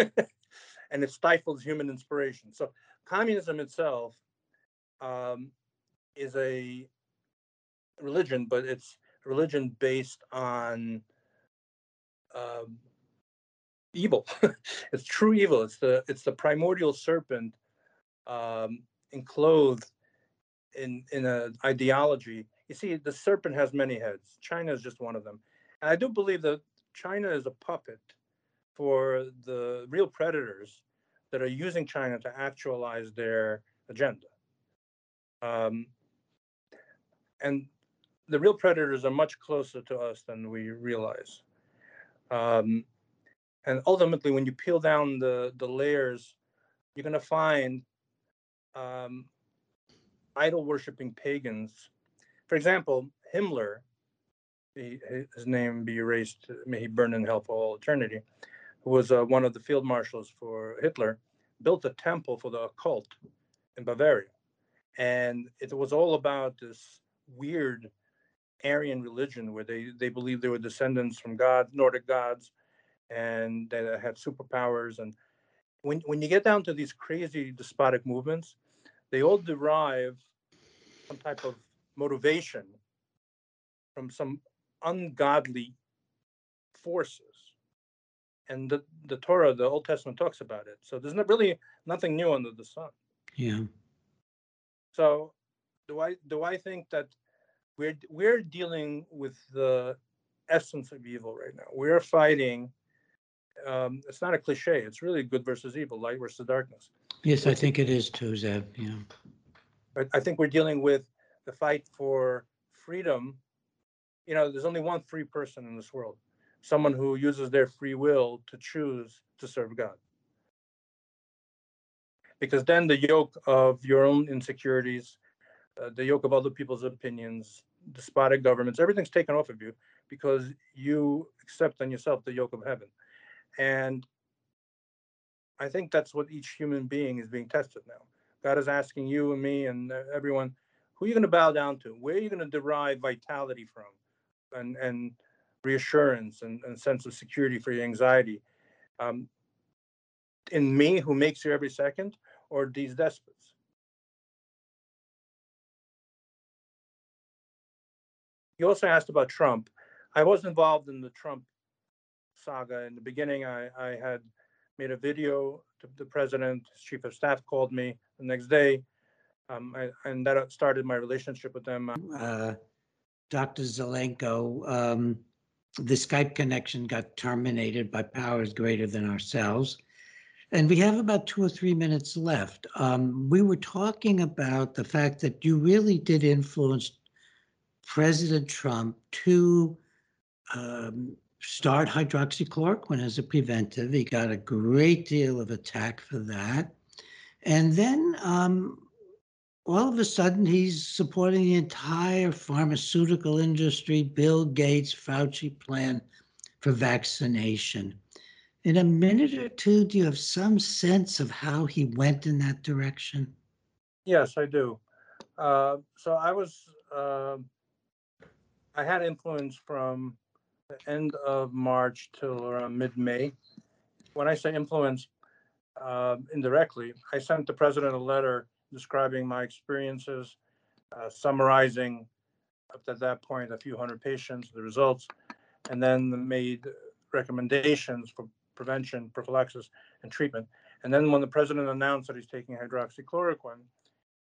and it stifles human inspiration. So communism itself um, is a religion, but it's religion based on um, evil. it's true evil. It's the it's the primordial serpent um, enclosed in in an ideology. You see, the serpent has many heads. China is just one of them. And I do believe that China is a puppet for the real predators that are using China to actualize their agenda. Um, and the real predators are much closer to us than we realize. Um, and ultimately, when you peel down the, the layers, you're going to find um, idol worshiping pagans. For example, Himmler, he, his name be erased, may he burn in hell for all eternity, who was uh, one of the field marshals for Hitler, built a temple for the occult in Bavaria. And it was all about this weird Aryan religion where they they believe they were descendants from God, Nordic gods, and they had superpowers. And when when you get down to these crazy despotic movements, they all derive some type of motivation from some ungodly forces. And the, the Torah, the Old Testament talks about it. So there's not really nothing new under the sun. Yeah. So do I do I think that we're we're dealing with the essence of evil right now. We're fighting. Um, it's not a cliche. It's really good versus evil, light versus darkness. Yes, I think it is too, Zev. Yeah. But I think we're dealing with the fight for freedom. You know, there's only one free person in this world someone who uses their free will to choose to serve God. Because then the yoke of your own insecurities, uh, the yoke of other people's opinions, despotic governments, everything's taken off of you because you accept on yourself the yoke of heaven. And I think that's what each human being is being tested now. God is asking you and me and everyone, who are you going to bow down to? Where are you going to derive vitality from? And, and reassurance and, and sense of security for your anxiety um, in me who makes you every second or these despots you also asked about trump i was involved in the trump saga in the beginning i, I had made a video to the president his chief of staff called me the next day um, I, and that started my relationship with them uh, dr zelenko um the Skype connection got terminated by powers greater than ourselves. And we have about two or three minutes left. Um, we were talking about the fact that you really did influence President Trump to um, start hydroxychloroquine as a preventive. He got a great deal of attack for that. And then um, all of a sudden he's supporting the entire pharmaceutical industry, Bill Gates, Fauci plan for vaccination. In a minute or two, do you have some sense of how he went in that direction? Yes, I do. Uh, so I was, uh, I had influence from the end of March till around mid May. When I say influence, uh, indirectly, I sent the president a letter describing my experiences, uh, summarizing up to that point a few hundred patients, the results, and then made recommendations for prevention, prophylaxis, and treatment. And then when the president announced that he's taking hydroxychloroquine,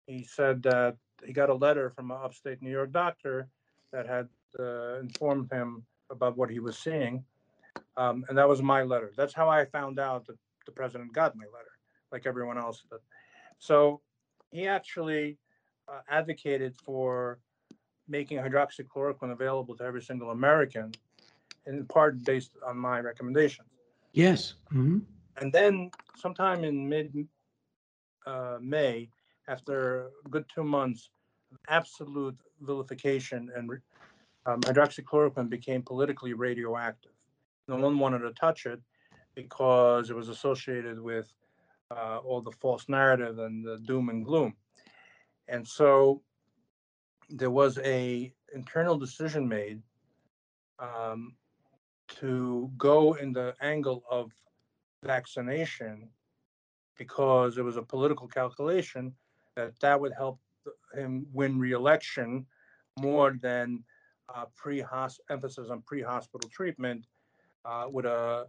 he said that he got a letter from an upstate New York doctor that had uh, informed him about what he was seeing. Um, and that was my letter. That's how I found out that the president got my letter, like everyone else did. So he actually uh, advocated for making hydroxychloroquine available to every single American, in part based on my recommendations. Yes. Mm-hmm. And then, sometime in mid uh, May, after a good two months, absolute vilification and um, hydroxychloroquine became politically radioactive. No one wanted to touch it because it was associated with uh, all the false narrative and the doom and gloom. And so there was a internal decision made um, to go in the angle of vaccination because it was a political calculation that that would help him win re-election more than uh, pre emphasis on pre-hospital treatment uh, with a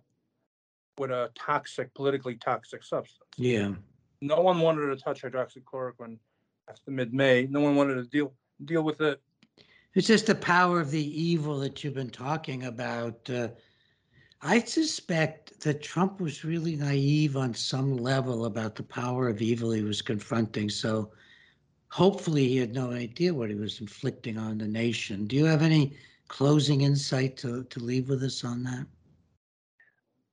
with a toxic, politically toxic substance. Yeah. No one wanted to touch hydroxychloroquine after mid-May. No one wanted to deal deal with it. It's just the power of the evil that you've been talking about. Uh, I suspect that Trump was really naive on some level about the power of evil he was confronting. So hopefully he had no idea what he was inflicting on the nation. Do you have any closing insight to, to leave with us on that?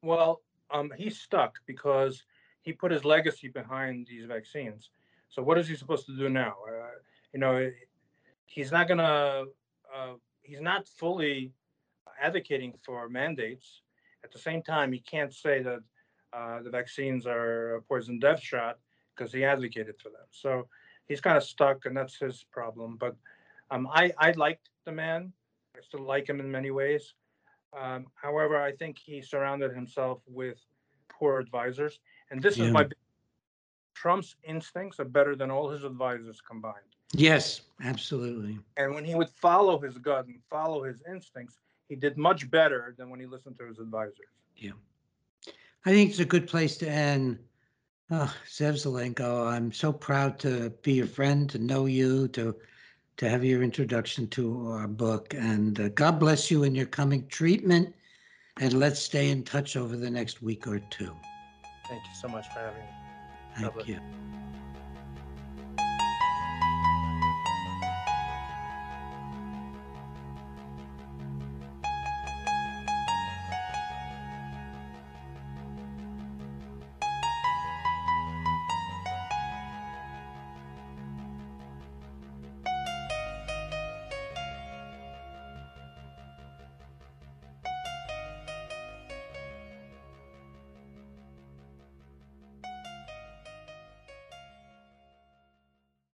Well, um, he's stuck because he put his legacy behind these vaccines. So what is he supposed to do now? Uh, you know, he's not gonna. Uh, he's not fully advocating for mandates. At the same time, he can't say that uh, the vaccines are a poison death shot because he advocated for them. So he's kind of stuck, and that's his problem. But Um, I, I liked the man. I still like him in many ways. Um, however, I think he surrounded himself with poor advisors. And this Yeah. is my Trump's instincts are better than all his advisors combined. Yes, absolutely. And when he would follow his gut and follow his instincts, he did much better than when he listened to his advisors. Yeah. I think it's a good place to end. Oh, Zev Zelenko, I'm so proud to be your friend, to know you, to to have your introduction to our book, and uh, God bless you in your coming treatment. And let's stay in touch over the next week or two. Thank you so much for having me. Thank you.